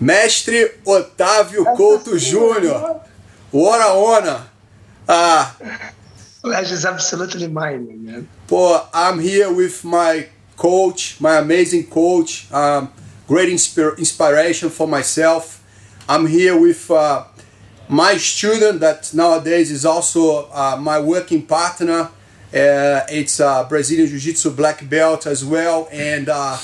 Mestre Otávio Couto Júnior. What a honor. Uh, Pleasure is absolutely mine, man. Paul, I'm here with my coach, my amazing coach, um, great inspir- inspiration for myself. I'm here with uh, my student that nowadays is also uh, my working partner. Uh, it's a Brazilian Jiu Jitsu black belt as well, and uh,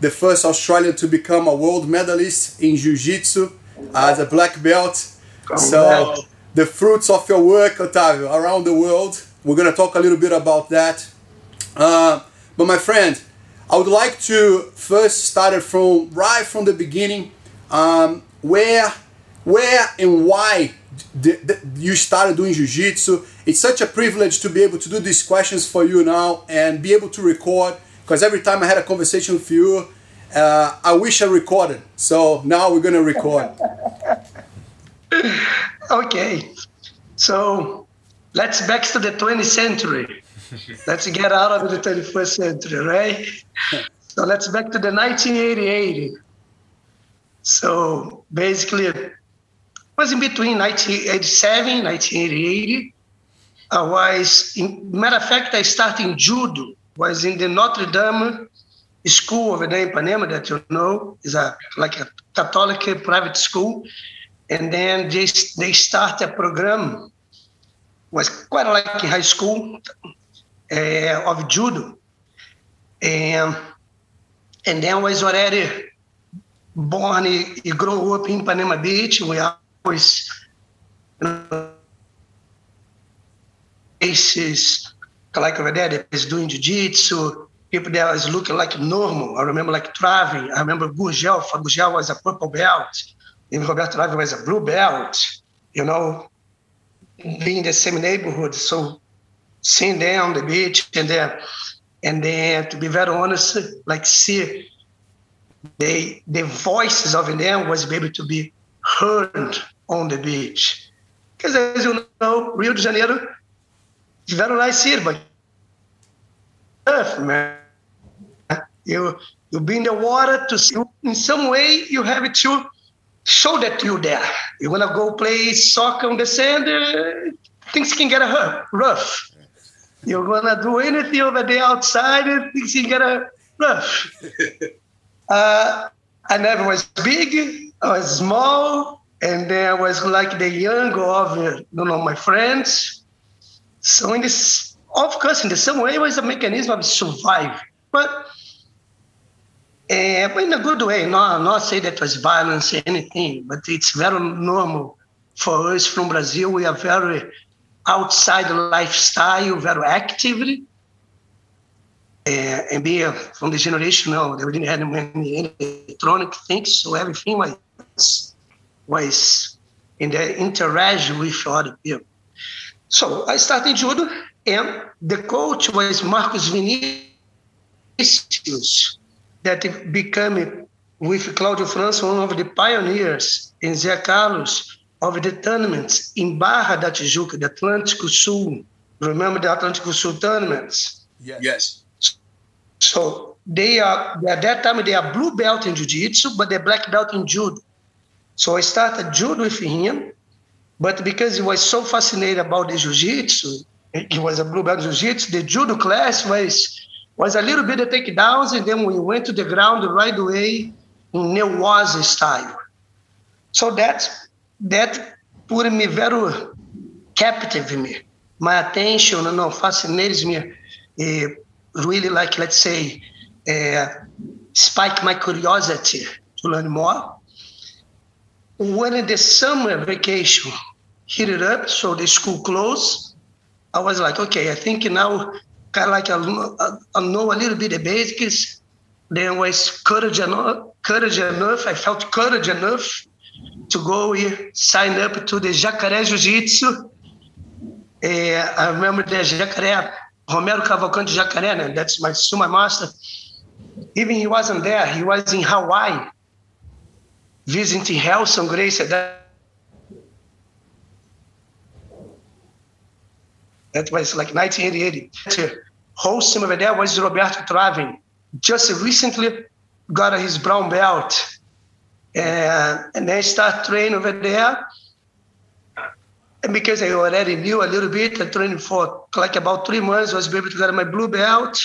the first Australian to become a world medalist in Jiu Jitsu as a black belt. So, the fruits of your work, Otávio, around the world. We're going to talk a little bit about that. Uh, but, my friend, I would like to first start it from right from the beginning. Um, where, where, and why you started doing jiu-jitsu it's such a privilege to be able to do these questions for you now and be able to record because every time i had a conversation with you uh, i wish i recorded. So now we're going to record. Okay. So let's back to the 20th century. Let's get out of the 21st century right? So let's back to the 1988 so basically it was in between 1987 1980 i was in matter of fact i started in judo was in the notre dame school over there in Ipanema that you know is a like a Catholic private school, and then they they start a program was quite like high school uh, of judo, and and then was already born and grew up in Panama Beach. We always you know, like there, they was doing jiu-jitsu, people there is looking like normal. I remember like Travi. I remember Gurgel. Gurgel was a purple belt. And Roberto Travi was a blue belt. You know, being in the same neighborhood. So seeing them on the beach and then, and then to be very honest, like see they the voices of them was able to be heard on the beach. Because as you know, Rio de Janeiro very nice city, but tough, man. You you be in the water to see. In some way, you have to show that you're there. You wanna go play soccer on the sand, uh, things can get rough. You're gonna do anything over there outside, and things can get uh, rough. uh, I never was big. I was small, and then I was like the younger of you know my friends. So in this, of course, in the same way, it was a mechanism of surviving, but uh, in a good way. Not not say that was violence or anything, but it's very normal for us from Brazil. We are very outside lifestyle, very actively. Uh, and being from the generation, no, they didn't have many electronic things, so everything was was in the interaction with other people. So I started judo, and the coach was Marcos Vinicius, that became with Claudio França one of the pioneers in Zé Carlos of the tournaments in Barra da Tijuca, the Atlântico Sul. Remember the Atlântico Sul tournaments? Yes. yes. So they are at that time they are blue belt in jiu-jitsu, but they're black belt in judo. So I started judo with him, but because he was so fascinated about the jiu-jitsu, he was a blue belt jiu-jitsu, the judo class was was a little bit of takedowns, and then we went to the ground right away in Neuwaza style. So that that put me very captive me. My attention, you know, fascinates me. Uh, really, like let's say, uh, spike my curiosity to learn more. When the summer vacation it up, so the school closed, I was like, okay, I think now kind of like I, I know a little bit the basics. Then was courage enough, courage enough. I felt courage enough to go sign up to the Jacaré Jiu-Jitsu. Uh, I remember the Jacaré, Romero Cavalcante Jacaré, né? that's my Suma master. Even he wasn't there, he was in Hawaii, visiting Relson Gracie. That, that was like 1988. Hosting over there was Roberto Traven. Just recently got his brown belt And, and then start training over there. And because I already knew a little bit, I trained for like about three months. I was able to get my blue belt.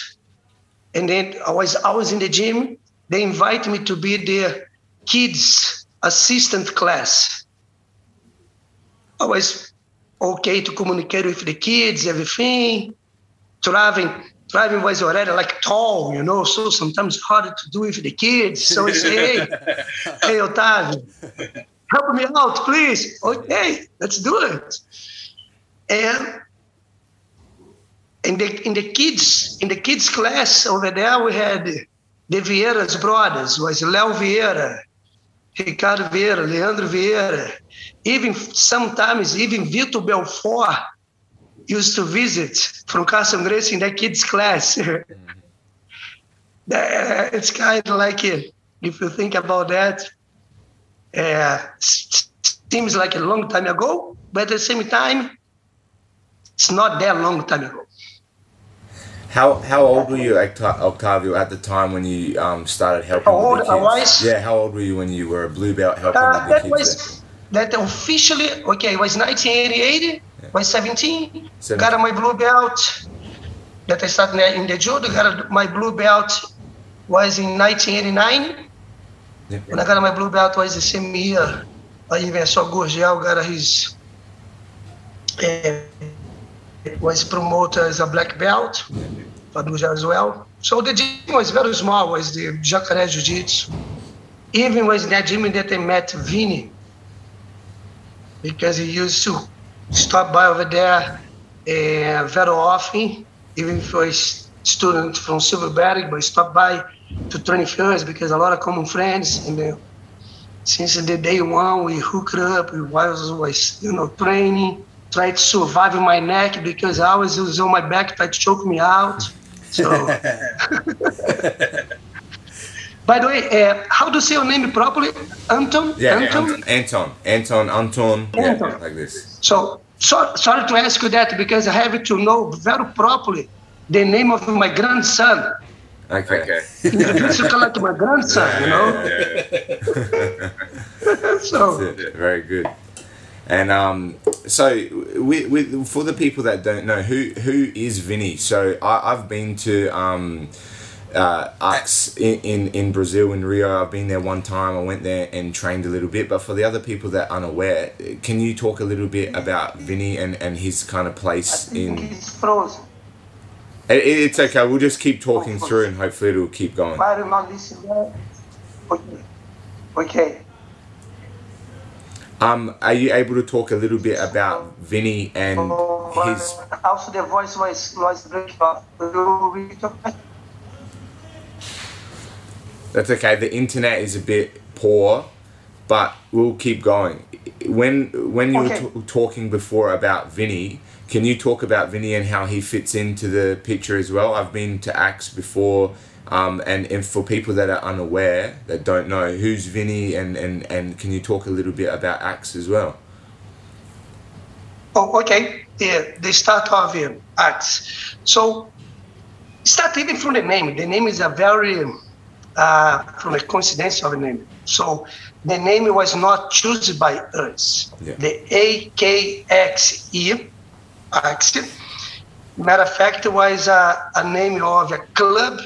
And then I was always in the gym. They invited me to be the kids assistant class. Oh, I was okay to communicate with the kids, everything. Driving, driving was already like tall, you know, so sometimes harder to do with the kids. So I say, hey, hey, Otavio, help me out, please. Okay, let's do it. And in the in the kids in the kids class over there we had the Vieira's brothers, was Léo Vieira, Ricardo Vieira, Leandro Vieira, even sometimes even Vitor Belfort used to visit from Carlson Gracie in that kids class. Mm-hmm. Uh, it's kind of like it, if you think about that, uh, seems like a long time ago, but at the same time, it's not that long time ago. How how old were you, Octavio, at the time when you um, started helping? How old I was? Yeah, how old were you when you were a blue belt helping uh, the that kids? Was, that officially, okay, it was 1988, yeah. was 17, 17, got my blue belt. That I started in the judo, got my blue belt was in 1989. Yeah. When I got my blue belt was the same year. I even saw Gurgel got his, uh, was promoted as a black belt, Faduja as well. So the gym was very small, was the Jacaré Jiu-Jitsu. Even was that gym that I met Vini, because he used to stop by over there uh, very often, even I was student from Silverberg, but stop by to train us because a lot of common friends. And uh, since the day one, we hooked up, we was, was you know, training, tried to survive my neck because I always was on my back, tried to choke me out. So, by the way, uh, how to say your name properly? Anton? Yeah, Anton? Anton. Anton, Anton. Anton. Yeah, like this. So, so, sorry to ask you that because I have to know very properly the name of my grandson. Okay. okay. Introduce you like my grandson, you know? Yeah, yeah. so, very good. And um, so, for the people that don't know, who who is Vinny? So I, I've been to um, uh, in, in, in Brazil, in Rio. I've been there one time. I went there and trained a little bit. But for the other people that are unaware, can you talk a little bit about Vinny and, and his kind of place in. He's frozen. It, it's okay. We'll just keep talking through and hopefully it'll keep going. Okay. okay. Um, are you able to talk a little bit about Vinny and his? Also, the voice was was breaking. That's okay. The internet is a bit poor, but we'll keep going. When when you okay. were t- talking before about Vinny, can you talk about Vinny and how he fits into the picture as well? I've been to AX before, um, and, and for people that are unaware, that don't know, who's Vinny and, and, and can you talk a little bit about AX as well? Oh, okay. Yeah, the start of um, AX. So, start even from the name. The name is a very uh, from a coincidence of a name. So the name was not chosen by us. Yeah. The AKXE, AXE, matter of fact, it was a, a name of a club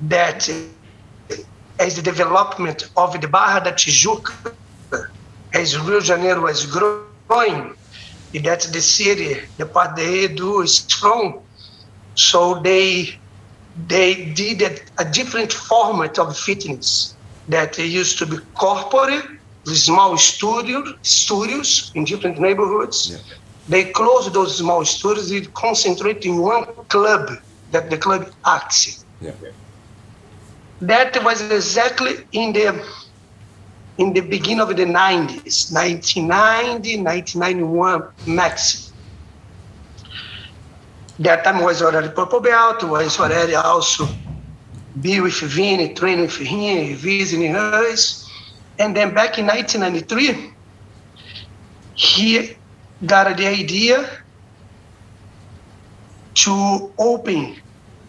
that eh, as the development of the Barra da Tijuca, as Rio de Janeiro was growing, that the city, the part they do is strong. So they they did a, a different format of fitness that used to be corporate, small studio, studios in different neighborhoods. Yeah. They closed those small stores and concentrate in one club, that the club AXE. Yeah. That was exactly in the in the beginning of the 90s, 1990, 1991 maximum that time was already purple belt, was already also be with Vini, training with him, visiting us. And then back in 1993, he got the idea to open,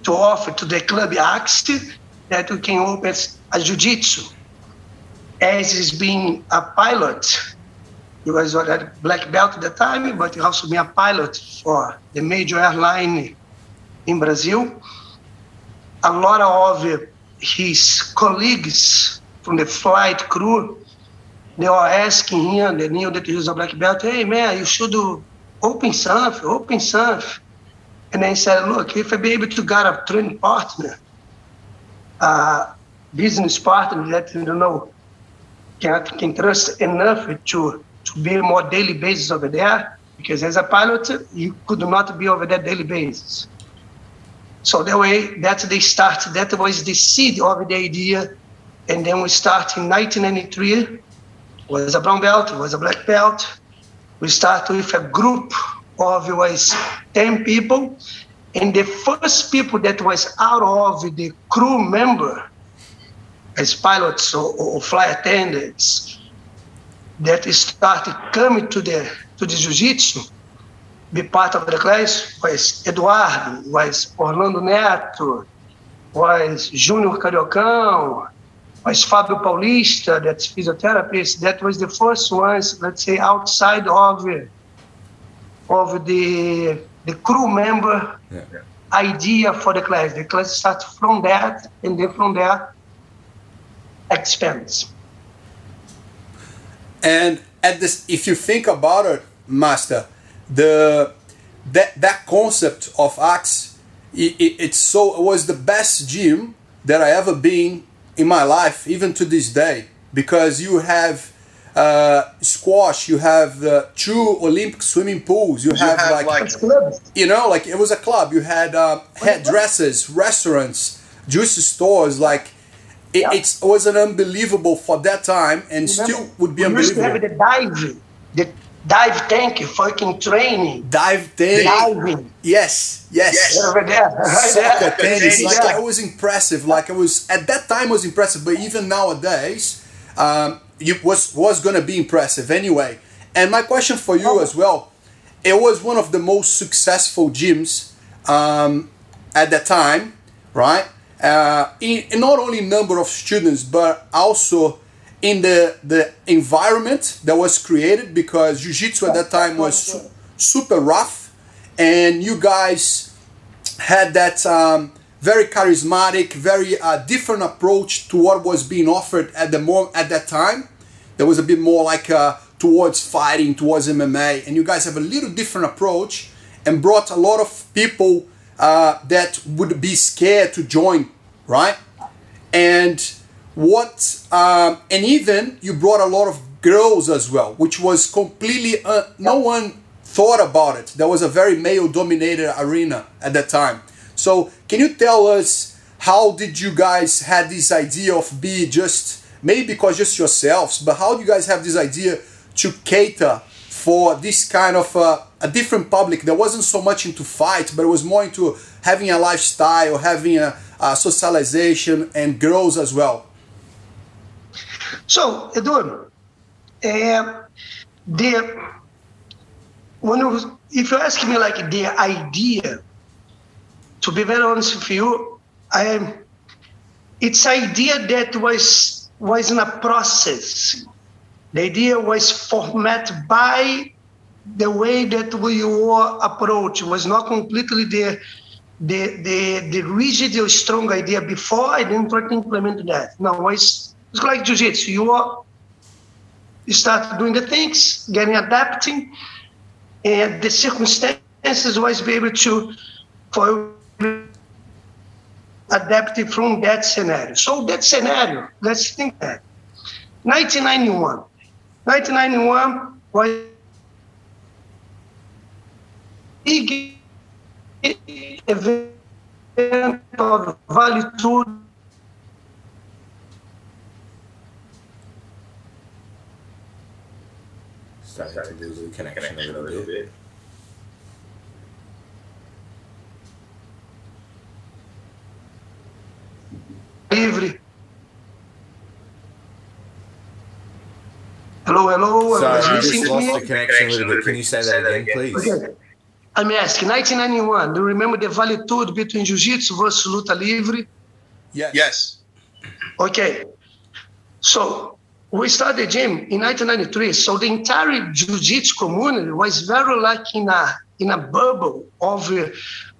to offer to the club AXE that we can open a jiu-jitsu. as he's being a pilot. He was a black belt at the time, but he also been a pilot for the major airline in Brazil. A lot of his colleagues from the flight crew, were asking him, they knew that was a black belt, hey man, you should do open something, open something. And then he said, look, if I be able to get a training partner, a business partner that you know can, can trust enough to, to be more daily basis over there, because as a pilot, you could not be over there daily basis. So that way, that they start, that was the seed of the idea. And then we start in 1993, was a brown belt, was a black belt. We start with a group of was 10 people. And the first people that was out of the crew member as pilots or, or flight attendants that started coming to the to the jiu-jitsu, be part of the class was Eduardo, was Orlando Neto, was Júnior Cariocão, was Fábio Paulista, that's physiotherapist. That was the first ones, let's say, outside of of the the crew member yeah. idea for the class. The class starts from that, and then from there expands. And at this, if you think about it, Master, the that that concept of Axe, it, it, it's so it was the best gym that I ever been in my life, even to this day, because you have uh, squash, you have the two Olympic swimming pools, you, you have, have, like, like you know, like it was a club. You had uh, hairdressers, restaurants, juice stores, like. It, yeah. it was an unbelievable for that time, and Remember, still would be we unbelievable. Used to have the dive, the dive tank, fucking training. Dive tank. Diving. Yes, yes. yes. Over there. Soccer, tennis. Like yeah. it was impressive. Like it was at that time it was impressive, but even nowadays, um, you was was gonna be impressive anyway. And my question for you as well, it was one of the most successful gyms um, at that time, right? Uh, in, in not only number of students, but also in the the environment that was created because jiu-jitsu at that time was su- super rough and you guys had that um, very charismatic very uh, different approach to what was being offered at the moment at that time. There was a bit more like uh, towards fighting towards mma and you guys have a little different approach and brought a lot of people uh, that would be scared to join right? And what um, and even you brought a lot of girls as well which was completely uh, no one thought about it. There was a very male dominated arena at that time. So can you tell us how did you guys had this idea of be just maybe because just yourselves but how do you guys have this idea to cater for this kind of uh, a different public? That wasn't so much into fight but it was more into having a lifestyle having a, a socialization and girls as well so, Eduardo, uh, the when you, if you ask me like the idea, to be very honest with you, I it's idea that was was in a process. The idea was formatted by the way that we were approach was not completely the the the, the rigid or strong idea before I didn't try to implement that. No, was it's like jiu-jitsu. You are, you start doing the things, getting adapting, and the circumstances always be able to for adapt from that scenario. So that scenario, let's think that. 1991. 1991 was big event of Vale starting to lose the connection, connection a little, bit. bit. Livre. Hello, hello. Sorry, you just lost the connection a little bit. Can you say that again, please? Okay. I'm asking, 1991, do you remember the Vale Tudo between Jiu-Jitsu versus Luta Livre? Yes. Yes. Okay. So we started the gym in 1993. So the entire jiu-jitsu community was very like in a in a bubble of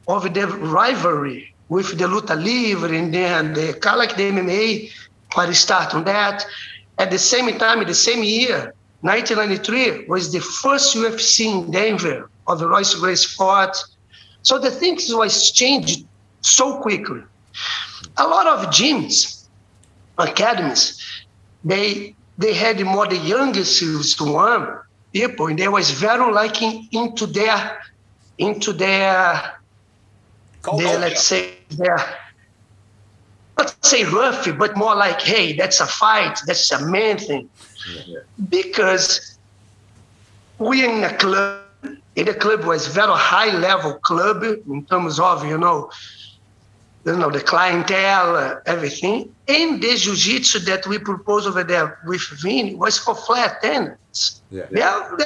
of the rivalry with the luta livre and then the kind like the MMA, what start on that. At the same time, in the same year, 1993 was the first UFC in Denver of the Royce Gracie fought. So the things was changed so quickly. A lot of gyms, academies, they they had more the youngest one people, and they was very liking into their into their, their let's say their let's say rough, but more like, hey, that's a fight, that's a man thing. Yeah. Because we in a club, in the club was very high level club in terms of, you know, you know, the clientele, uh, everything. And the jiu-jitsu that we propose over there with Vini was for flat tenants. Yeah. They are, they,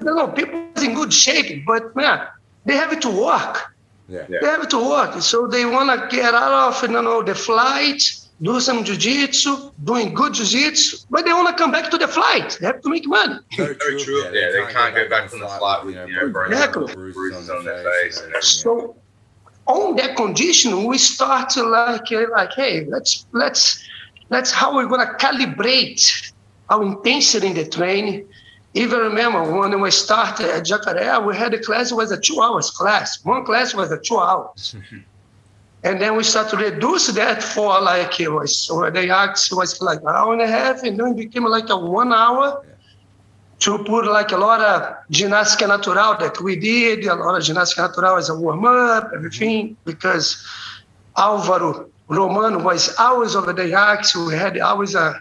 you know, people in good shape, but man, they have to work. Yeah. They have to work. So they want to get out of, you know, the flight, do some jiu-jitsu, doing good jiu-jitsu, but they want to come back to the flight. They have to make money. Very true. Very true. Yeah, yeah, they, can't, go back from the flight with, you know, exactly. bruises on their face. So on that condition, we start to like, uh, like, hey, let's let's let's how we're gonna calibrate our intensity in the training. Even remember when we started at Jacaré, we had a class was a two hours class. One class was a two hours. and then we start to reduce that for like it was so the asked was like an hour and a half, and then it became like a one hour to put like a lot of ginástica natural that we did, a lot of ginástica natural as a warm up, everything, because Álvaro Romano was always over the yaks. We had always a,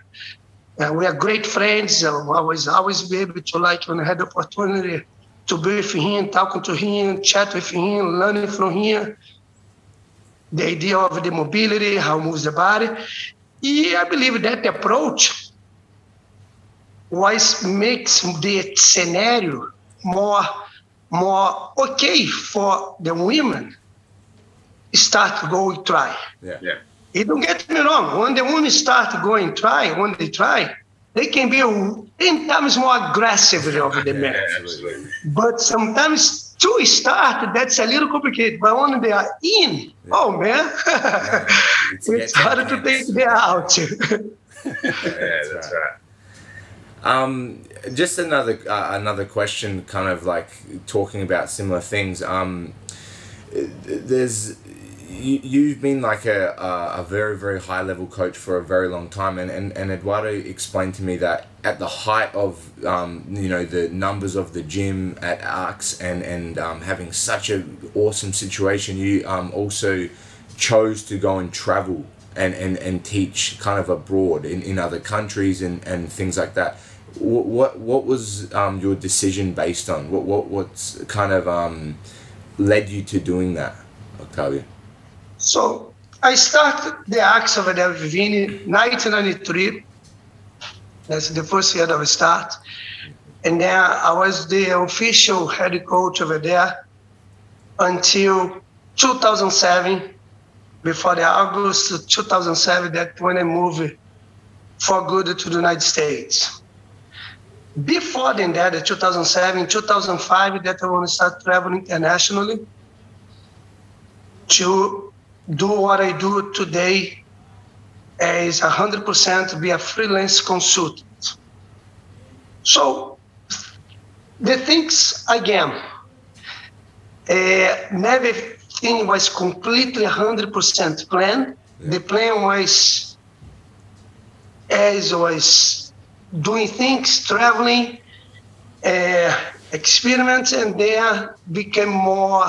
uh, we are great friends. Uh, I was always be able to like when I had the opportunity to be with him, talking to him, chat with him, learning from him. The idea of the mobility, how moves the body. Yeah, I believe that approach was makes the scenario more more okay for the women start going try. Yeah. yeah. You don't get me wrong. When the women start going try, when they try, they can be 10 times more aggressive over the men. Yeah, but sometimes to start, that's a little complicated. But when they are in, yeah. oh man, it's, it's hard to take them out. yeah, that's right. Um, just another uh, another question, kind of like talking about similar things. Um, there's you, you've been like a, a, very very high level coach for a very long time, and, and, and Eduardo explained to me that at the height of um, you know the numbers of the gym at Arcs and and um, having such an awesome situation, you um, also chose to go and travel and, and, and teach kind of abroad in, in other countries and, and things like that what what, what was um, your decision based on? What what what's kind of um, led you to doing that, Octavio? So I started the Acts of Adel Vivini 1993. That's the first year that I start. And then I was the official head coach over there until 2007. Before the August 2007, that when I moved for good to the United States. Before then, that, 2007, 2005, that I want to start traveling internationally to do what I do today as 100% be a freelance consultant. So the things again, uh, never thing was completely 100% planned. The plan was as was doing things, traveling, uh, experiments, and then became more,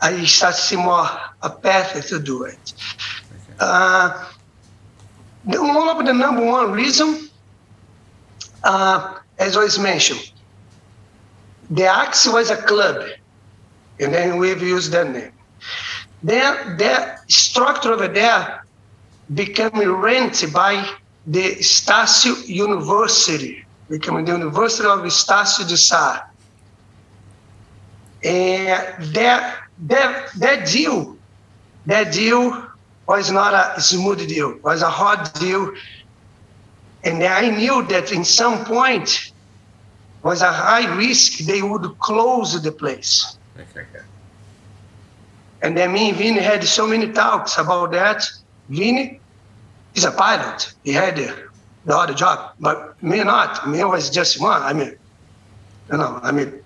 I started to see more a path to do it. Uh, one of the number one reason, uh, as was mentioned, the Axe was a club, and then we've used that name. Then the structure over there became rented by the Estácio University, becoming the University of Estácio de Sá. And that, that, that deal, that deal was not a smooth deal, was a hard deal. And I knew that in some point was a high risk they would close the place. Okay. And then me and Vinny had so many talks about that. Vinny is a pilot. He had the, the other job, but me not. Me was just one. I mean, you know, I mean,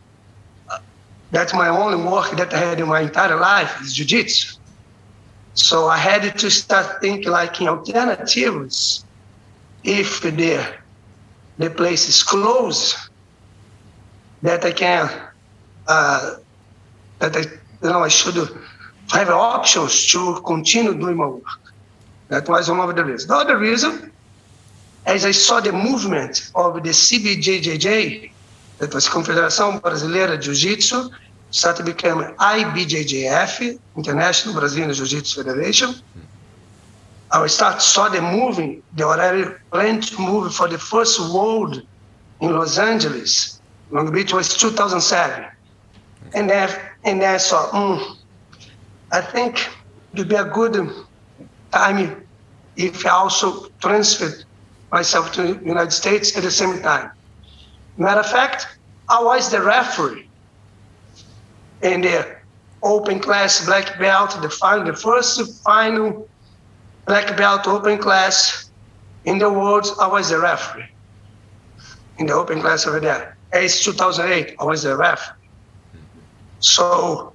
that's my only work that I had in my entire life is jiu-jitsu. So I had to start thinking like in alternatives. If the the place is closed, that I can, uh, that I, you know, I should have options to continue doing my work. That was one of the reasons. The other reason, as I saw the movement of the CBJJJ, that was Confederação Brasileira de Jiu-Jitsu, started become IBJJF, International Brazilian Jiu-Jitsu Federation. I start saw them moving. They already planned to move for the first world in Los Angeles. Long Beach was 2007. And then, and then I saw, mm, I think it would be a good time if I also transferred myself to the United States at the same time. Matter of fact, I was the referee in the open class black belt, the final, the first final black belt open class in the world. I was the referee in the open class over there. It's 2008. I was the referee. So,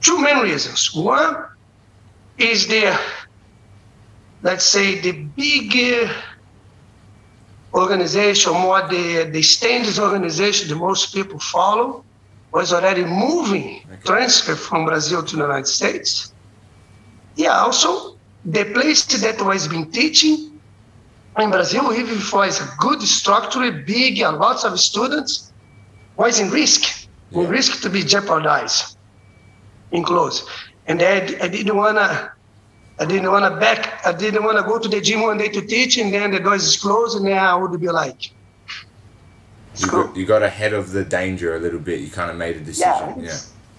two main reasons. One is the, let's say, the big uh, organization, more the, the standards organization that most people follow was already moving, okay. transfer from Brazil to the United States. Yeah, also the place that was been teaching in Brazil, even was a good structure, big, and lots of students, was in risk, yeah. in risk to be jeopardized, in close. And I, I didn't wanna, I didn't wanna back, I didn't wanna go to the gym one day to teach, and then the doors is closed, and then I would be like, you got, you got ahead of the danger a little bit. You kind of made a decision. Yeah. yeah.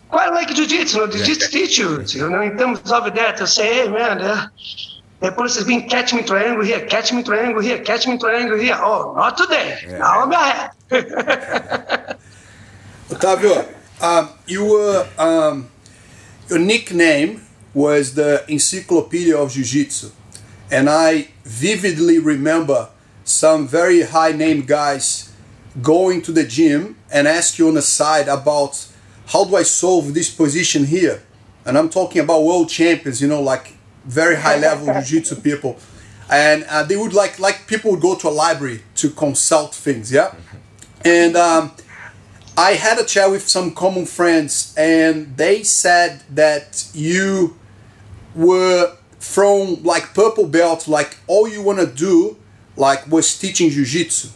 Quite like jiu-jitsu, you know, jiu-jitsu yeah. teach you, you know, in terms of that, to say, hey, man, uh, the police has been catch me triangle here, catch me triangle here, catch me triangle here. Oh, not today. Yeah. Now I'm ahead. Otavio, um, you were, um, your nickname was the Encyclopedia of Jiu-Jitsu. And I vividly remember some very high name guys going to the gym and ask you on the side about how do I solve this position here? And I'm talking about world champions, you know, like very high level jiu-jitsu people. And uh, they would like, like people would go to a library to consult things, yeah? And um, I had a chat with some common friends and they said that you were from like purple belt, like all you want to do like was teaching jiu-jitsu,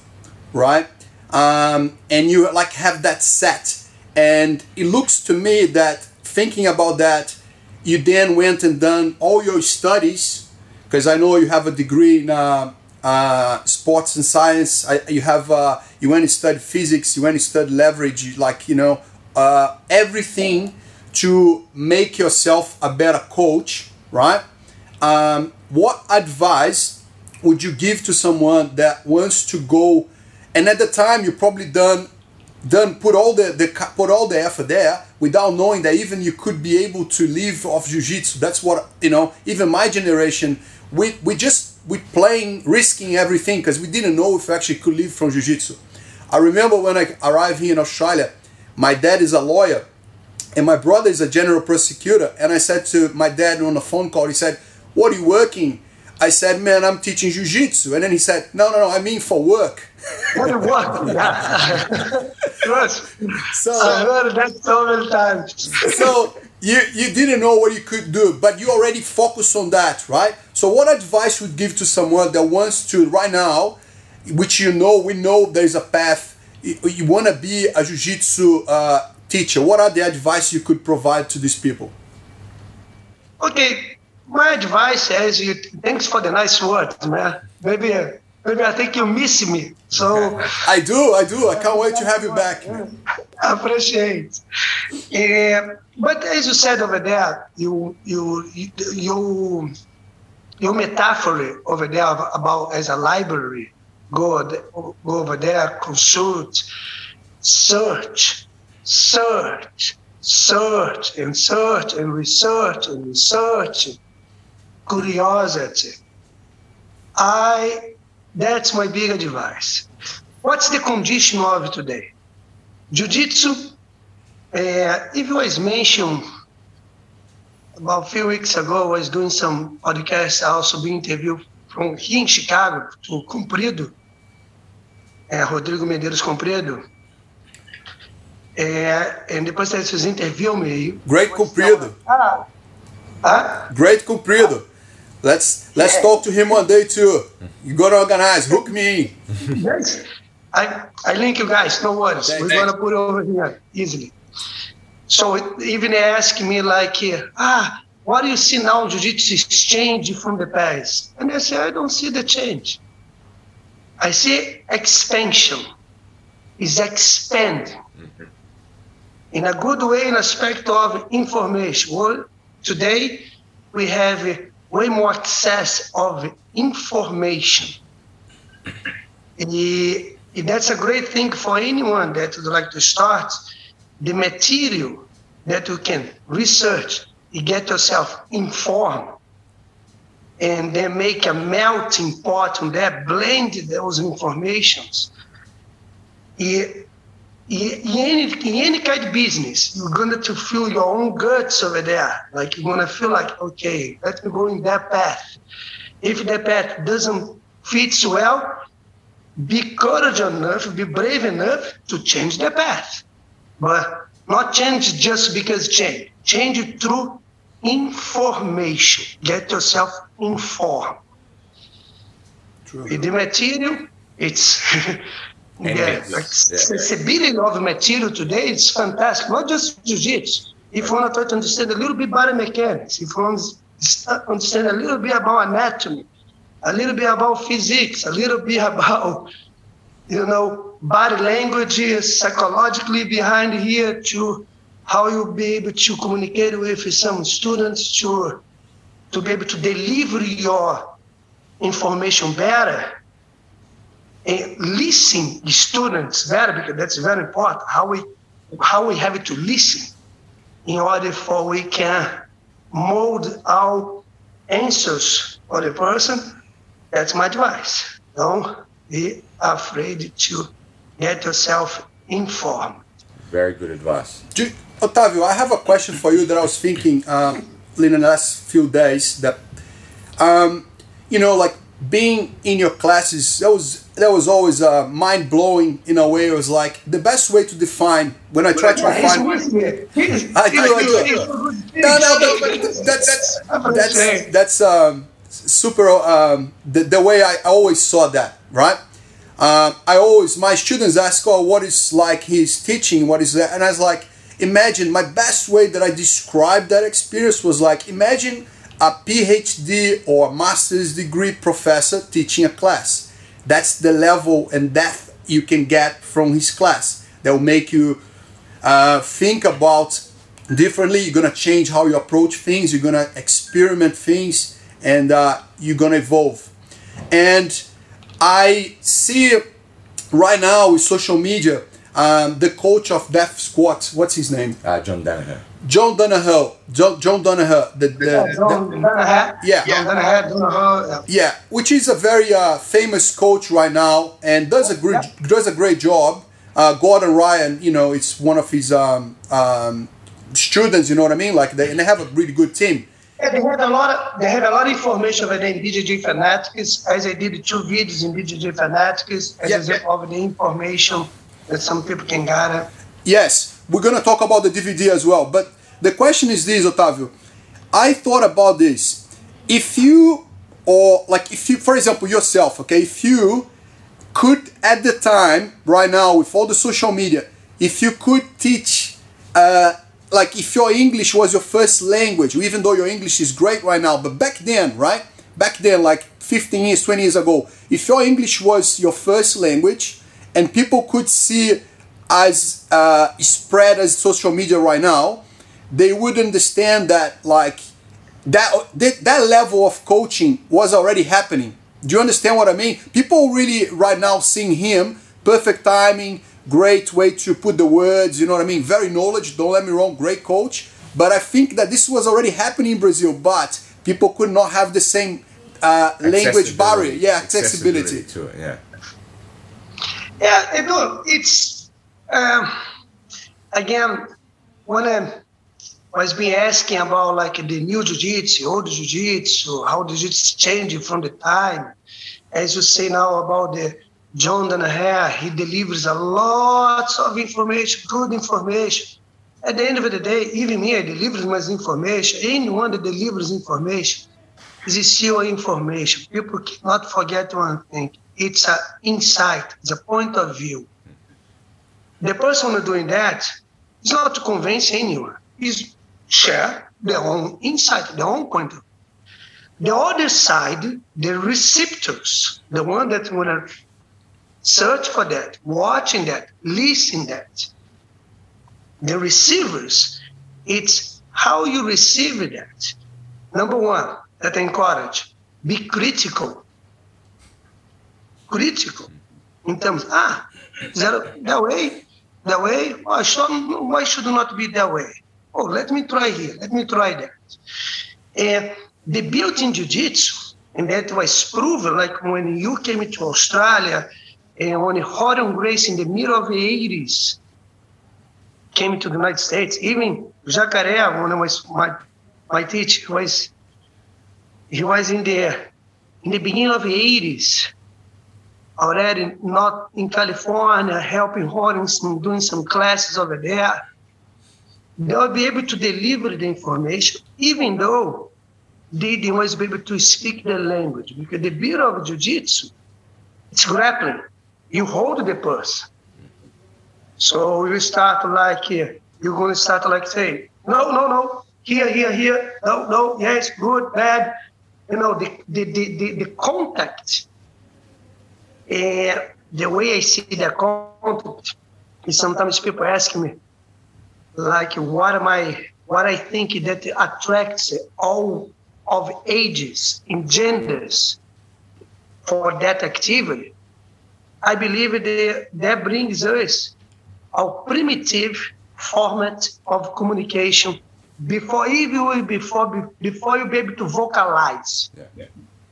right? um, and you like have that set and it looks to me that thinking about that you then went and done all your studies because i know you have a degree in uh, uh, sports and science. I, you have uh, you went and studied physics you went and studied leverage like you know uh, everything to make yourself a better coach right? Um, what advice would you give to someone that wants to go and at the time you probably done done put all the, the put all the effort there without knowing that even you could be able to live off jiu-jitsu? That's what you know even my generation we we just we playing risking everything because we didn't know if we actually could live from jiu-jitsu i remember when i arrived here in australia my dad is a lawyer and my brother is a general prosecutor and i said to my dad on a phone call he said what are you working I said, man, I'm teaching jujitsu. And then he said, no, no, no, I mean for work. For work? so, I heard that so many times. so you, you didn't know what you could do, but you already focused on that, right? So what advice would give to someone that wants to, right now, which you know, we know there's a path, you, you want to be a jiu-jitsu uh, teacher. What are the advice you could provide to these people? Okay, my advice is you thanks for the nice words, man. Maybe maybe I think you miss me. So I do, I do. I can't wait to have you back. I appreciate. Yeah, but as you said over there, you you you your metaphor over there about as a library, go, go over there, consult, search, search, search, and search, and research, and research, curiosity. I, that's my big advice. What's the condition of today? Jiu-Jitsu, uh, it was mentioned about a few weeks ago, I was doing some podcasts, also being interviewed from here in Chicago to Comprido, é, Rodrigo Medeiros Comprido. É, e depois vocês interviewed me. Great Comprido. Ah, ah? Great Comprido. Let's let's yeah. talk to him one day too. You gotta organize. Hook me yes. I I link you guys. No worries. Thanks. We're gonna put it over here easily. So even they ask me like, ah, what do you see now? Jiu-Jitsu is changing from the past, and I say I don't see the change. I see expansion. Is mm-hmm. in a good way in aspect of information. Well, today we have way more access of information. and that's a great thing for anyone that would like to start the material that you can research, you get yourself informed, and then make a melting pot on that, blend those informations. In any, in any kind of business, you're going to feel your own guts over there. Like you're going to feel like, okay, let me go in that path. If that path doesn't fit well, be courage enough, be brave enough to change the path. But not change just because change. Change it through information. Get yourself informed. True. The material, it's yeah, accessibility yeah. of material today is fantastic. Not just jiu-jitsu. If you want to try to understand a little bit about mechanics, if you want to understand a little bit about anatomy, a little bit about physics, a little bit about you know, body language psychologically behind here to how you'll be able to communicate with some students to to be able to deliver your information better and listen the students better because that's very important how we how we have to listen in order for we can mold our answers for the person that's my advice don't be afraid to get yourself informed. Very good advice. Do, Otavio, I have a question for you that I was thinking um, in the last few days that, um, you know, like being in your classes, that was that was always uh, mind blowing in a way. It was like the best way to define when I try to define. I do, I do. No, no, but that's that's that's, that's um, super. Um, the, the way I always saw that, right? Uh, I always, my students ask, oh, what is like he's teaching, what is that? And I was like, imagine, my best way that I described that experience was like, imagine a PhD or a master's degree professor teaching a class. That's the level and depth you can get from his class. That will make you uh, think about differently. You're gonna change how you approach things. You're gonna experiment things, and uh, you're gonna evolve. And I see right now with social media um, the coach of Death Squad. What's his name? Uh, John Danaher. John Danaher. John, John Danaher. The, the, yeah, John the. Yeah. Danaher. Yeah, which is a very uh, famous coach right now and does a great yeah. does a great job. Uh, Gordon Ryan, you know, it's one of his um, um, students. You know what I mean? Like they and they have a really good team. Yeah, they had a lot of they had a lot of information about the BJJ fanatics, as I did two videos in BJJ fanatics, as yeah, of the information that some people can gather. Yes, we're gonna talk about the DVD as well. But the question is this, Otavio. I thought about this. If you or like if you for example yourself, okay, if you could at the time, right now, with all the social media, if you could teach uh, like if your English was your first language, even though your English is great right now, but back then, right? Back then, like 15 years, 20 years ago, if your English was your first language and people could see as uh, spread as social media right now, they would understand that like that, that that level of coaching was already happening. Do you understand what I mean? People really right now seeing him, perfect timing, great way to put the words, you know what I mean? Very knowledge, don't let me wrong, great coach. But I think that this was already happening in Brazil, but people could not have the same uh, language barrier. Yeah, accessibility. accessibility. to it, yeah. Yeah, it, it's um, again when I was being asking about like the new jiu-jitsu, old jiu-jitsu, how the jiu-jitsu changing from the time. As you say now about the John Danaher, he delivers a lot of information, good information. At the end of the day, even me, I deliver my information. Anyone that delivers information is still information. People cannot forget one thing. It's an insight, it's a point of view. The person doing that is not to convince anyone. Is share their own insight, their own point of view. The other side, the receptors, the one that want to search for that, watching that, listening that. The receivers, it's how you receive that. Number one, that I encourage, be critical. Critical in terms, ah, is that that way? That way? Why should, why should not be that way? Oh, let me try here. Let me try that. And the built-in jiu-jitsu, and that was proven, like when you came to Australia, and when Rorion Gracie in the middle of the 80s came to the United States, even Jacaré, when I was my, my teacher, was he was in the in the beginning of the 80s, already not in California, helping Rorion doing some classes over there. They'll be able to deliver the information, even though they didn't always be able to speak the language. Because the beauty of jiu-jitsu, it's grappling you hold the purse. So you start like uh, you're going to start like say, no, no, no, here, here, here, no, no, yes, good, bad. You know, the the the, the, the contact, uh, the way I see the content is sometimes people ask me, like, what am I, what I think that attracts all of ages and genders for that activity I believe that, that brings us a primitive format of communication before even before before you be able to vocalize. Yeah, yeah.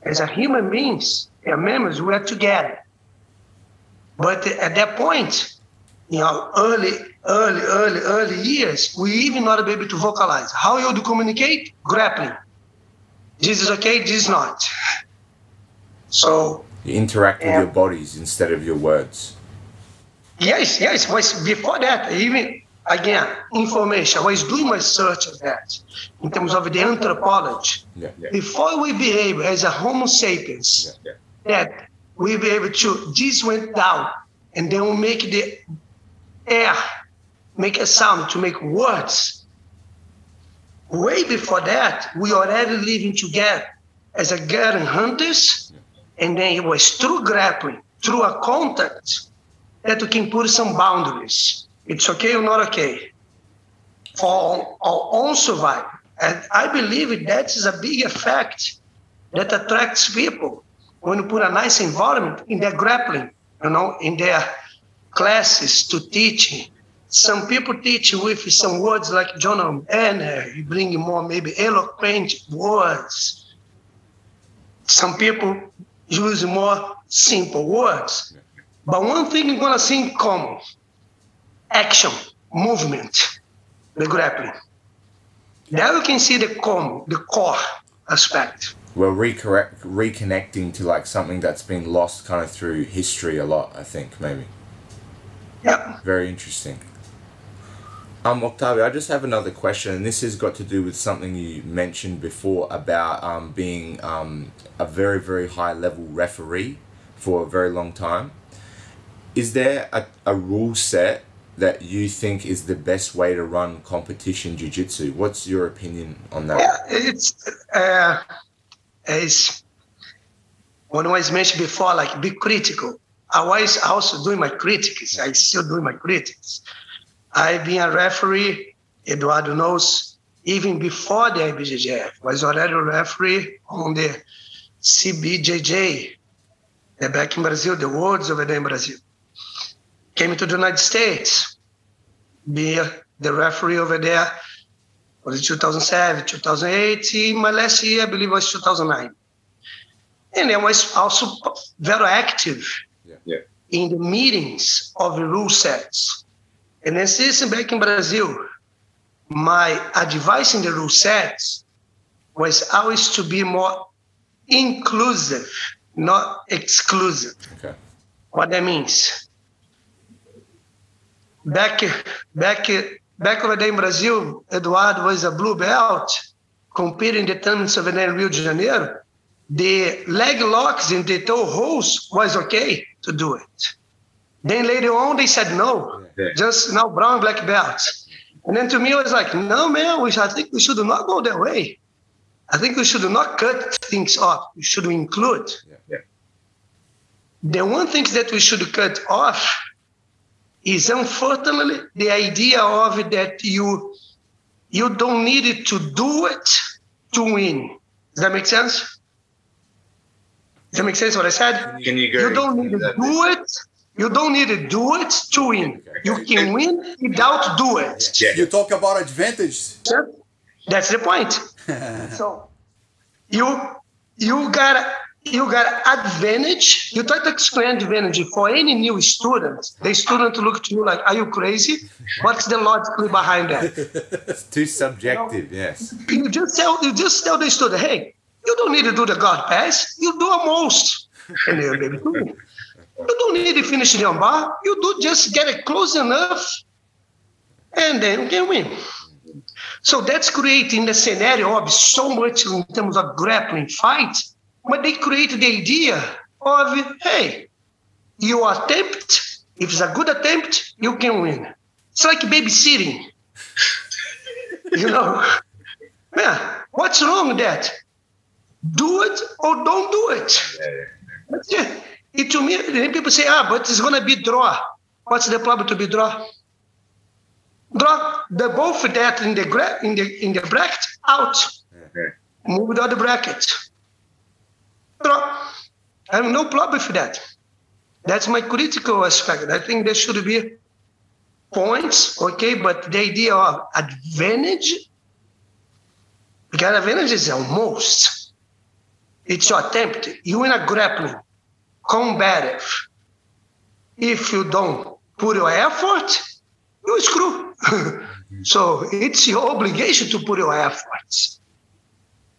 As a human beings, and members, we are together. But at that point, in our early, early, early, early years, we even not be able to vocalize. How you do communicate? Grappling. This is okay, this is not. So you interact with your bodies instead of your words. Yes, yes. Was before that, even again, information. I was doing my search of that in terms of the anthropology. Yeah, yeah. Before we behave as a Homo sapiens, yeah, that we be able to, this went down, and then we make the air make a sound to make words. Way before that, we already living together as a girl and hunters and then it was through grappling, through a contact, that we can put some boundaries. It's okay or not okay for our own survival. And I believe that is a big effect that attracts people when you put a nice environment in their grappling, you know, in their classes to teach. Some people teach with some words like John Danaher, you bring more maybe eloquent words. Some people use more simple words. But one thing you're gonna see in common: action, movement, the grappling. There you can see the common, the core aspect. Recorrect, reconnecting to like something that's been lost kind of through history a lot, I think, maybe. Yeah. Very interesting. Um, Octavio, I just have another question, and this has got to do with something you mentioned before about um, being um, a very, very high level referee for a very long time. Is there a, a rule set that you think is the best way to run competition jiu-jitsu? What's your opinion on that? Yeah, it's uh, as one was mentioned before, like be critical. I was also doing my critics. I still doing my critics. I've been a referee, Eduardo knows, even before the IBJJF, was already a referee on the CBJJ, back in Brazil, the worlds over there in Brazil. Came to the United States, be the referee over there was 2007, 2008. My last year, I believe, was 2009. And I was also very active yeah. Yeah. in the meetings of the rule sets. And then since back in Brazil, my advice in the rule sets was always to be more inclusive, not exclusive. Okay. What that means. Back back back over there in Brazil, Eduardo was a blue belt competing in the tournaments over there in Rio de Janeiro. The leg locks and the toe holds was okay to do it. Then later on, they said no, yeah. just now brown black belts. And then to me, it was like, no, man, we, I think we should not go that way. I think we should not cut things off. We should include. Yeah. Yeah. The one thing that we should cut off is unfortunately the idea of that you you don't need it to do it to win. Does that make sense? Does that make sense what I said? Can you, you don't need to do it. You don't need to do it to win. You can win without do it. You talk about advantage. That's the point. so you you got you got advantage. You try to explain advantage for any new student. The student look to you like, "Are you crazy? What's the logic behind that?" it's too subjective. You know? Yes. You just tell you just tell the student, "Hey, you don't need to do the guard pass. You do a most." And they maybe do. You don't need to finish the bar. You do just get it close enough, and then you can win. So that's creating the scenario of so much in terms of grappling fight but they create the idea of, hey, you attempt, if it's a good attempt, you can win. It's like babysitting. you know? Man, what's wrong with that? Do it or don't do it. That's it. it to me, then people say, ah, but it's going to be draw. What's the problem to be draw? Draw the both that in the gra- in the in the bracket out. Move the other bracket. I have no problem with that. That's my critical aspect. I think there should be points, okay, but the idea of advantage, because advantage is almost, it's your attempt. You in a grappling, combative. If you don't put your effort, you screw. so it's your obligation to put your efforts.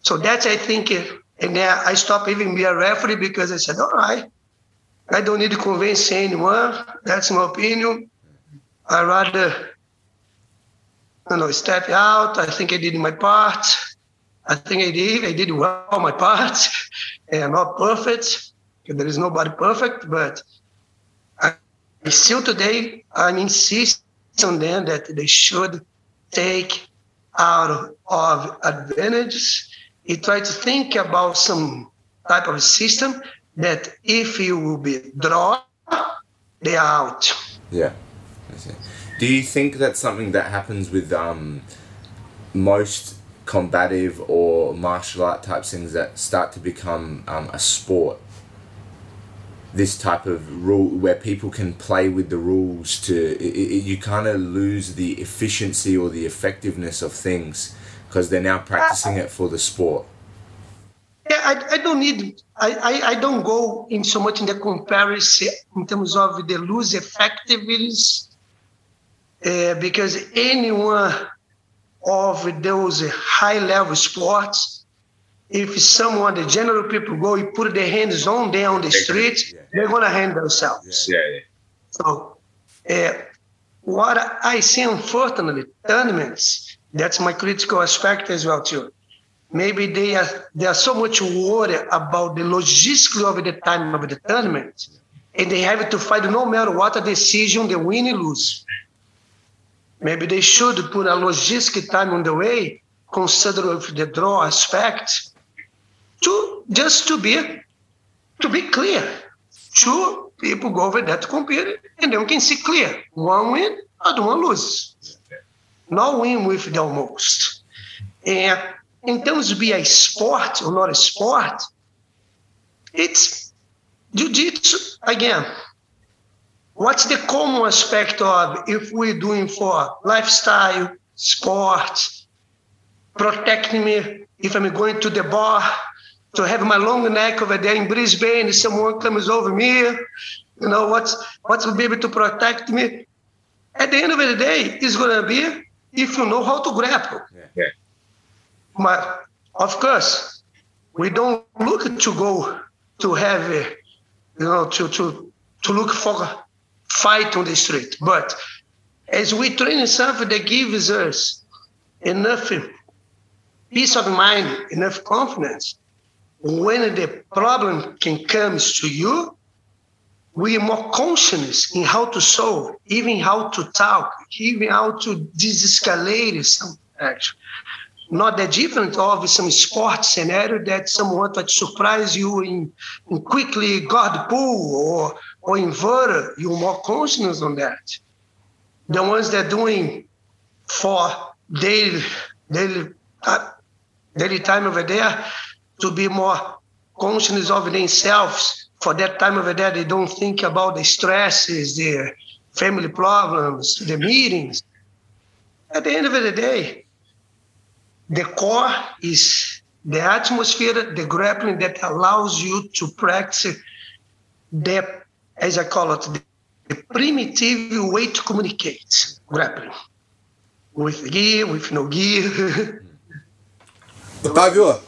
So that's, I think, and then I stopped even being a referee because I said, all right, I don't need to convince anyone. That's my opinion. I rather, you know, step out. I think I did my part. I think I did. I did well my part. and I'm not perfect. There is nobody perfect, but I still today I'm insisting on them that they should take out of advantages he tried to think about some type of system that if you will be draw, they are out. Yeah. Do you think that's something that happens with um, most combative or martial art type things that start to become um, a sport? This type of rule where people can play with the rules to it, it, you kind of lose the efficiency or the effectiveness of things because they're now practicing it for the sport. Yeah, I, I don't need, I, I, I don't go in so much in the comparison in terms of the lose effectiveness, uh, because anyone of those high level sports, if someone, the general people go, you put their hands on them on the street, yeah. they're going to handle themselves. Yeah, yeah. So, uh, what I see, unfortunately, tournaments, that's my critical aspect as well too. Maybe they are they are so much worried about the logistics of the time of the tournament, and they have to fight no matter what a decision they win or lose. Maybe they should put a logistic time on the way, consider the draw aspect, to just to be to be clear. Two people go over that compete, and then we can see clear. One win, other one loses not win with the almost. And in terms of be a sport or not a sport, it's jiu-jitsu again. What's the common aspect of if we're doing for lifestyle, sports, protecting me if I'm going to the bar to have my long neck over there in Brisbane, if someone comes over me, you know, what's what's will be able to protect me? At the end of the day, it's gonna be if you know how to grapple. Yeah. But of course, we don't look to go to have, uh, you know, to to to look for fight on the street. But as we train something that gives us enough uh, peace of mind, enough confidence, when the problem can comes to you, we are more conscious in how to solve, even how to talk, even how to de-escalate some action. Not that different of some sports scenario that someone to surprise you in, in quickly guard pull or or inverter. You're more conscious on that. The ones that doing for daily daily uh, daily time over there to be more conscious of themselves for that time over there, they don't think about the stresses, the family problems, the meetings. At the end of the day, the core is the atmosphere, the grappling that allows you to practice the, as I call it, the primitive way to communicate grappling with gear, with no gear. Otavio,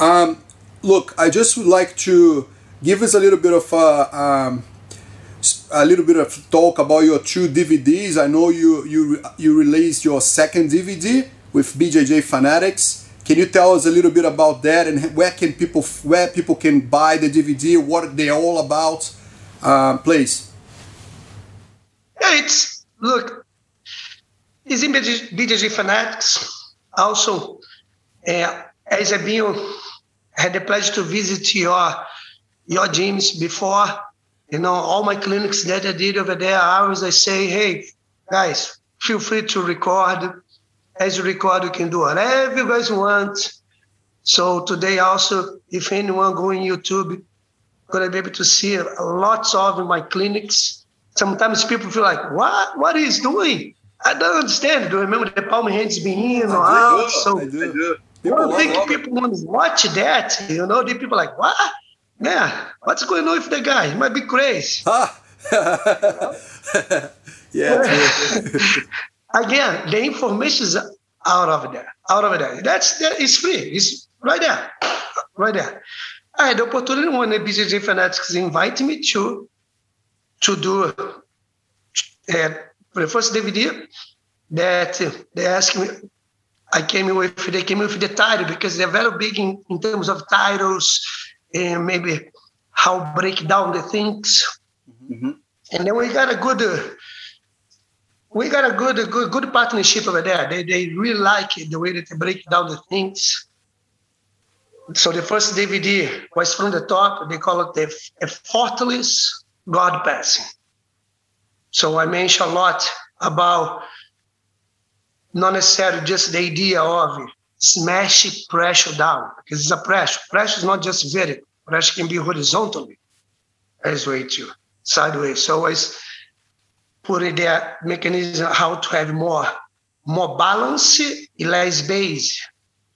um, look, I just would like to give us a little bit of uh, um, a little bit of talk about your two DVDs. I know you you you released your second DVD with BJJ Fanatics. Can you tell us a little bit about that and where can people where people can buy the DVD? What they're all about, uh, please. It's look, it's in BJJ Fanatics. Also, uh, as I've been had the pleasure to visit your your gyms before. You know, all my clinics that I did over there, I always I say, hey, guys, feel free to record. As you record, you can do whatever you guys want. So today also, if anyone go on YouTube, gonna be able to see lots of my clinics. Sometimes people feel like, what? What is doing? I don't understand. Do you remember the palm hands being in or out? So I do. I don't think people want to watch that. You know, the people like, what? Yeah, what's going on with the guy? He might be crazy. Ah. yeah. Again, the information is out of there, out of there. That's that is free. It's right there, right there. I had the opportunity when the BJJ Fanatics invited me to to do uh, the first DVD that they asked me. I came with they came with the title because they're very big in, in terms of titles and maybe how break down the things. Mm-hmm. And then we got a good, uh, we got a good, good, good partnership over there. They, they really like it, the way that they break down the things. So the first DVD was from the top. They call it the effortless guard passing. So I mentioned a lot about not necessarily just the idea of smash pressure down because it's a pressure. Pressure is not just vertical. Pressure can be horizontally as way to sideways. So always putting that mechanism how to have more more balance less base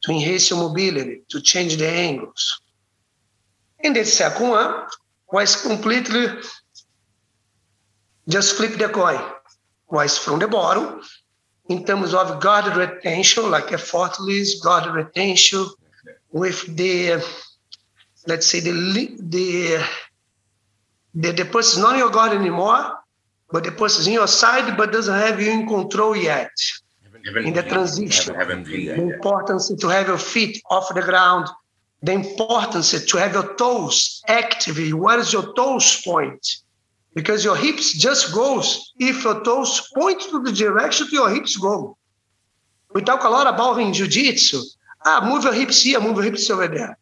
to enhance your mobility, to change the angles. And the second one was completely just flip the coin. Was from the bottom in terms of guard retention, like effortless guard retention, with the let's say the the the, the person not your guard anymore, but the person is in your side but doesn't have you in control yet. in the transition, the importance to have your feet off the ground, the importance to have your toes active. Where is your toes point? Because your hips just goes if your toes point to the direction your hips go. We talk a lot about in jiu-jitsu. Ah, move your hips here, move your hips over there.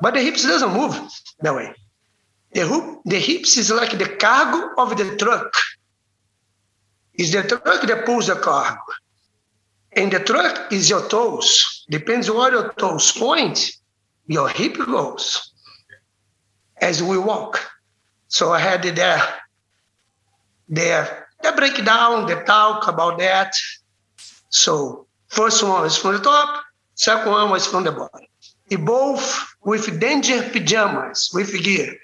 But the hips doesn't move that way. The, hoop, the hips is like the cargo of the truck. It's the truck that pulls the cargo. And the truck is your toes. Depends on where your toes point, your hip goes as we walk. So I had the the the breakdown, the talk about that. So first one was from the top, second one was from the bottom. We both with danger pajamas with gear.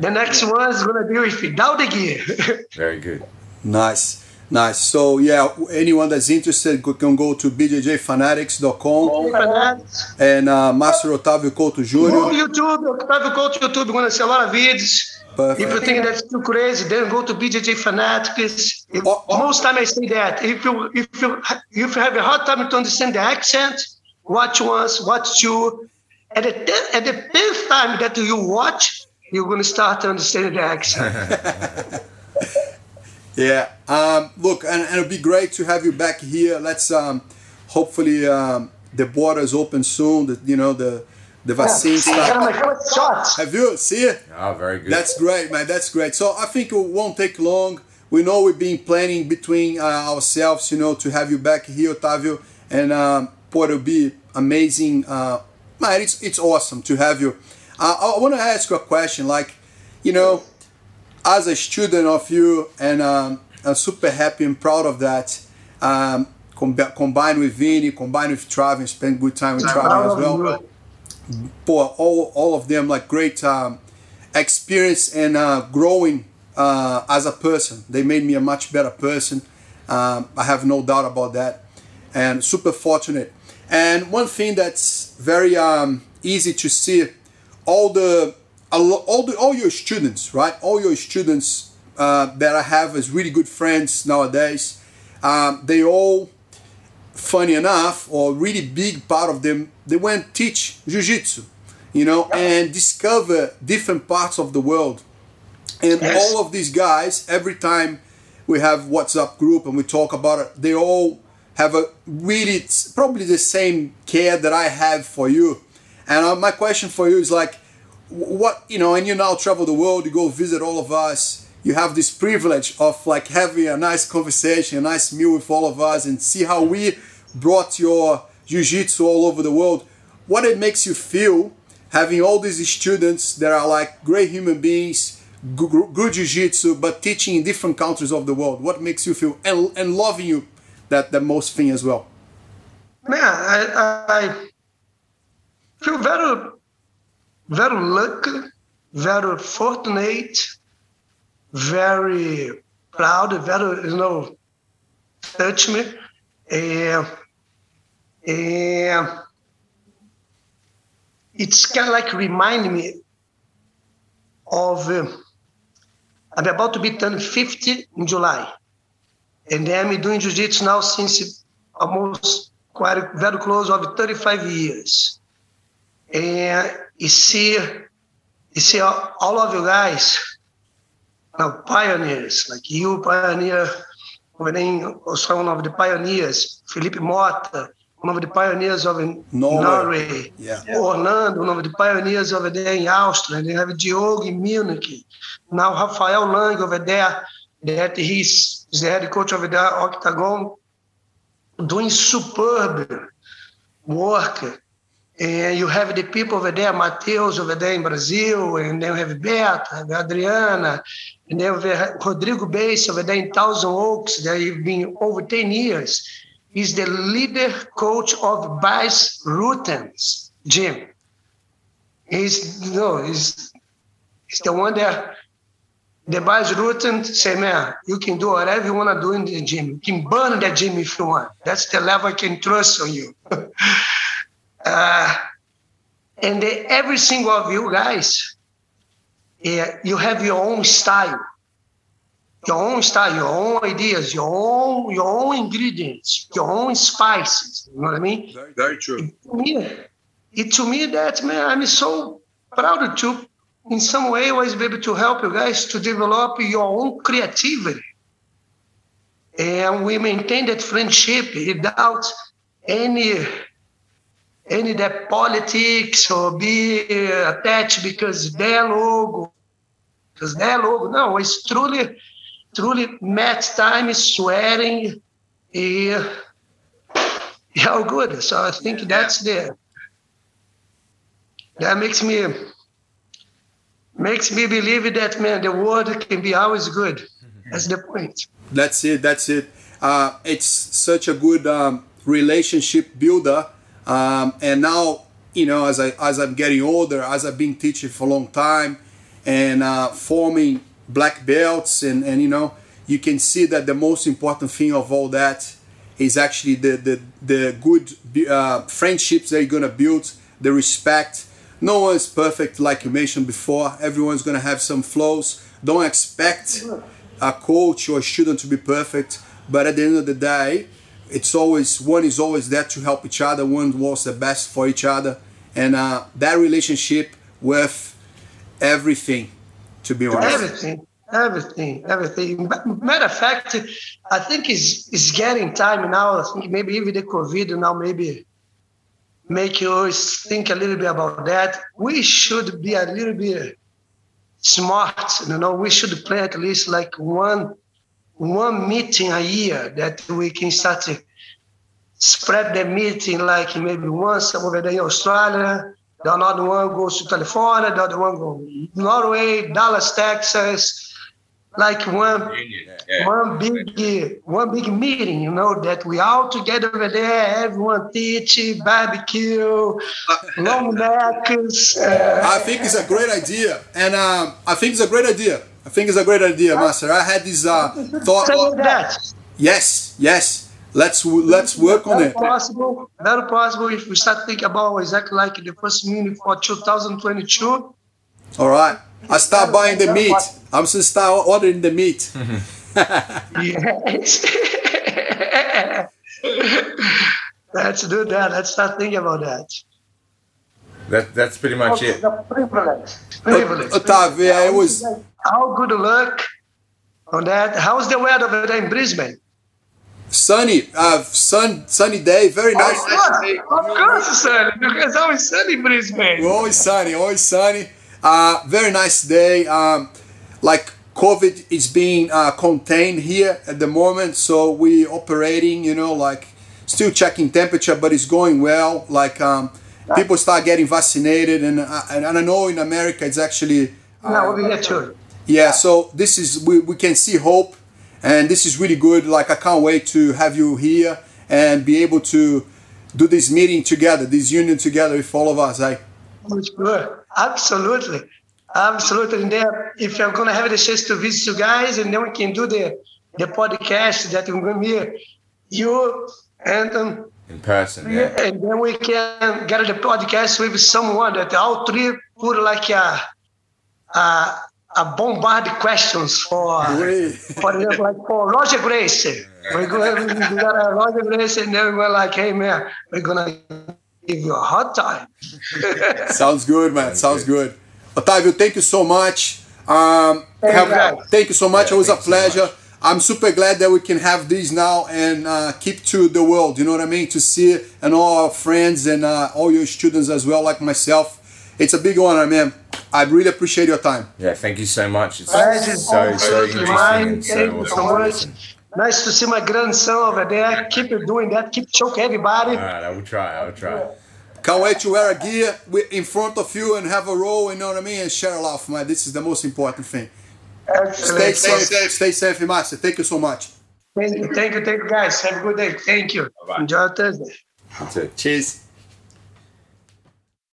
The next one is gonna be without the gear. Very good. Nice. Nice. So yeah, anyone that's interested can go to bjjfanatics.com and uh, Master Otávio Couto Go Jr. YouTube, Octavio Couto YouTube, gonna see a lot of videos. Perfect. If you think that's too crazy, then go to BJJ Fanatics. If- Oh, oh. Most time I say that. If you if you if you have a hard time to understand the accent, watch once, watch two. At the ten, at the tenth time that you watch, you're gonna start to understand the accent. Yeah. Um, look, and, and it'd be great to have you back here. Let's um, hopefully um, the borders open soon. The, you know the the vaccine I got start. my first shots. Have you see it? Oh, very good. That's great, man. That's great. So I think it won't take long. We know we've been planning between uh, ourselves, you know, to have you back here, Otavio, and um, boy, it'll be amazing. Uh, man, it's it's awesome to have you. Uh, I want to ask you a question, like, you know, as a student of you, and um, I'm super happy and proud of that. Um, com- combined with Vini, combined with Travis, spend good time with Travis as well. For all, all of them like great um, experience and uh, growing uh, as a person. They made me a much better person. Um, i have no doubt about that. And super fortunate. And one thing that's very um, easy to see all the all the all your students right all your students uh, that i have as really good friends nowadays um, they all funny enough, or really big part of them, they went teach jiu-jitsu, you know, and discover different parts of the world. And Yes. all of these guys, every time we have WhatsApp group and we talk about it, they all have a really probably the same care that I have for you. And uh, my question for you is like, what you know, and you now travel the world, you go visit all of us. You have this privilege of like having a nice conversation, a nice meal with all of us, and see how we brought your jiu-jitsu all over the world. What it makes you feel having all these students that are like great human beings, good, jiu-jitsu, but teaching in different countries of the world. What makes you feel and, and loving you that the most thing as well. Man, I, I feel very, very lucky, very fortunate, very proud, very, you know, touch me. And, and it's kind of like remind me of, uh, I'm about to be turned 50 in July. And I'm doing jiu-jitsu now since almost quite very close of 35 years. And you see, you see all, of you guys, now pioneers, like you pioneer, over there, also one of the pioneers, Felipe Mota, one of the pioneers of Norway. Norway, Yeah. Orlando, one of the pioneers over there in Austria. They have Diogo in Munich. Now Rafael Lang over there, that he's the head coach over there, Octagon, doing superb work. And you have the people over there, Mateus over there in Brazil, and then you have Beto, have Adriana, and then we have Rodrigo Bass over there in Thousand Oaks, that have been over 10 years. He's the leader coach of Bas Ruten's gym. He's, you know, he's, he's the one that the Bas Ruten say, man, you can do whatever you want to do in the gym. You can burn the gym if you want. That's the level I can trust on you. uh, and every single of you guys, yeah, you have your own style, your own style, your own ideas, your own your own ingredients, your own spices. You know what I mean? Very true. to me, it to me that man, I'm so proud to, in some way, always be able to help you guys to develop your own creativity, and we maintain that friendship without any any that politics or be attached because their logo, because their logo. No, it's truly, truly match time, swearing, eh, how good. So I think that's the that makes me makes me believe that man the world can be always good. That's the point. That's it. That's it. Uh, it's such a good um, relationship builder, um, and now you know as I as I'm getting older, as I've been teaching for a long time, and uh, forming black belts, and and you know you can see that the most important thing of all that is actually the the the good uh, friendships that you're gonna build, the respect. No one's perfect, like you mentioned before. Everyone's gonna have some flaws. Don't expect a coach or a student to be perfect, but at the end of the day, it's always one is always there to help each other. One wants the best for each other, and uh, that relationship with everything. To be honest, everything, everything, everything. Matter of fact, I think it's it's getting time now. I think maybe even the COVID now maybe make you think a little bit about that. We should be a little bit smart. You know, we should play at least like one one meeting a year that we can start to spread the meeting like maybe once over there in Australia, the other one goes to California, the other one goes Norway, Dallas, Texas, like one yeah. one big one big meeting, you know, that we all together over there, everyone teach, barbecue, long necks. Uh, I think it's a great idea, and um, I think it's a great idea. I think it's a great idea, Master. I had this uh, thought. Say that. Yes, yes. Let's let's work on it. Possible, very possible if we start thinking about exactly like the first meeting for 2022. All right. I start buying the meat. I'm to start ordering the meat. yes. Let's do that. Let's start thinking about that. That that's pretty much it. The privilege. Privilege. Otávio, yeah, it was. How good luck on that? How's the weather over there in Brisbane? Sunny, uh, sun, sunny day, very nice. Of course, of course, sunny. Because always sunny in Brisbane. Always sunny, always sunny. Uh, very nice day. Um, like COVID is being uh, contained here at the moment, so we operating. You know, like still checking temperature, but it's going well. Like um, people start getting vaccinated, and uh, and I know in America it's actually. Uh, no, we get too. Yeah, so this is we, we can see hope, and this is really good. Like I can't wait to have you here and be able to do this meeting together, this union together with all of us. I. Good. Absolutely. Absolutely. And then if you're going to have the chance to visit you guys, and then we can do the, the podcast that we're going to be you and um, in person. Yeah. And then we can get the podcast with someone that all three put like a, a, a bombard questions for, for example, like for Roger Gracie. We're going to a Roger Gracie, and then we're like, hey, man, we're going to give you a hard time. Sounds good, man. Sounds good. Otávio, thank you so much. Um, have, thank you so much. Yeah, it was a pleasure. So I'm super glad that we can have these now and uh, keep to the world. You know what I mean? To see and all our friends and uh, all your students as well, like myself. It's a big honor, man. I really appreciate your time. Yeah, thank you so much. It's so, so, so interesting. so, so much. Nice to see my grandson over there. Keep doing that. Keep choking everybody. All right, I will try. I will try. Can't wait to wear a gear in front of you and have a roll, you know what I mean, and share a laugh, man. This is the most important thing. Stay safe, stay safe, Master. Thank you so much. Thank you, thank you, thank you, guys. Have a good day. Thank you. Bye-bye. Enjoy Thursday. Cheers.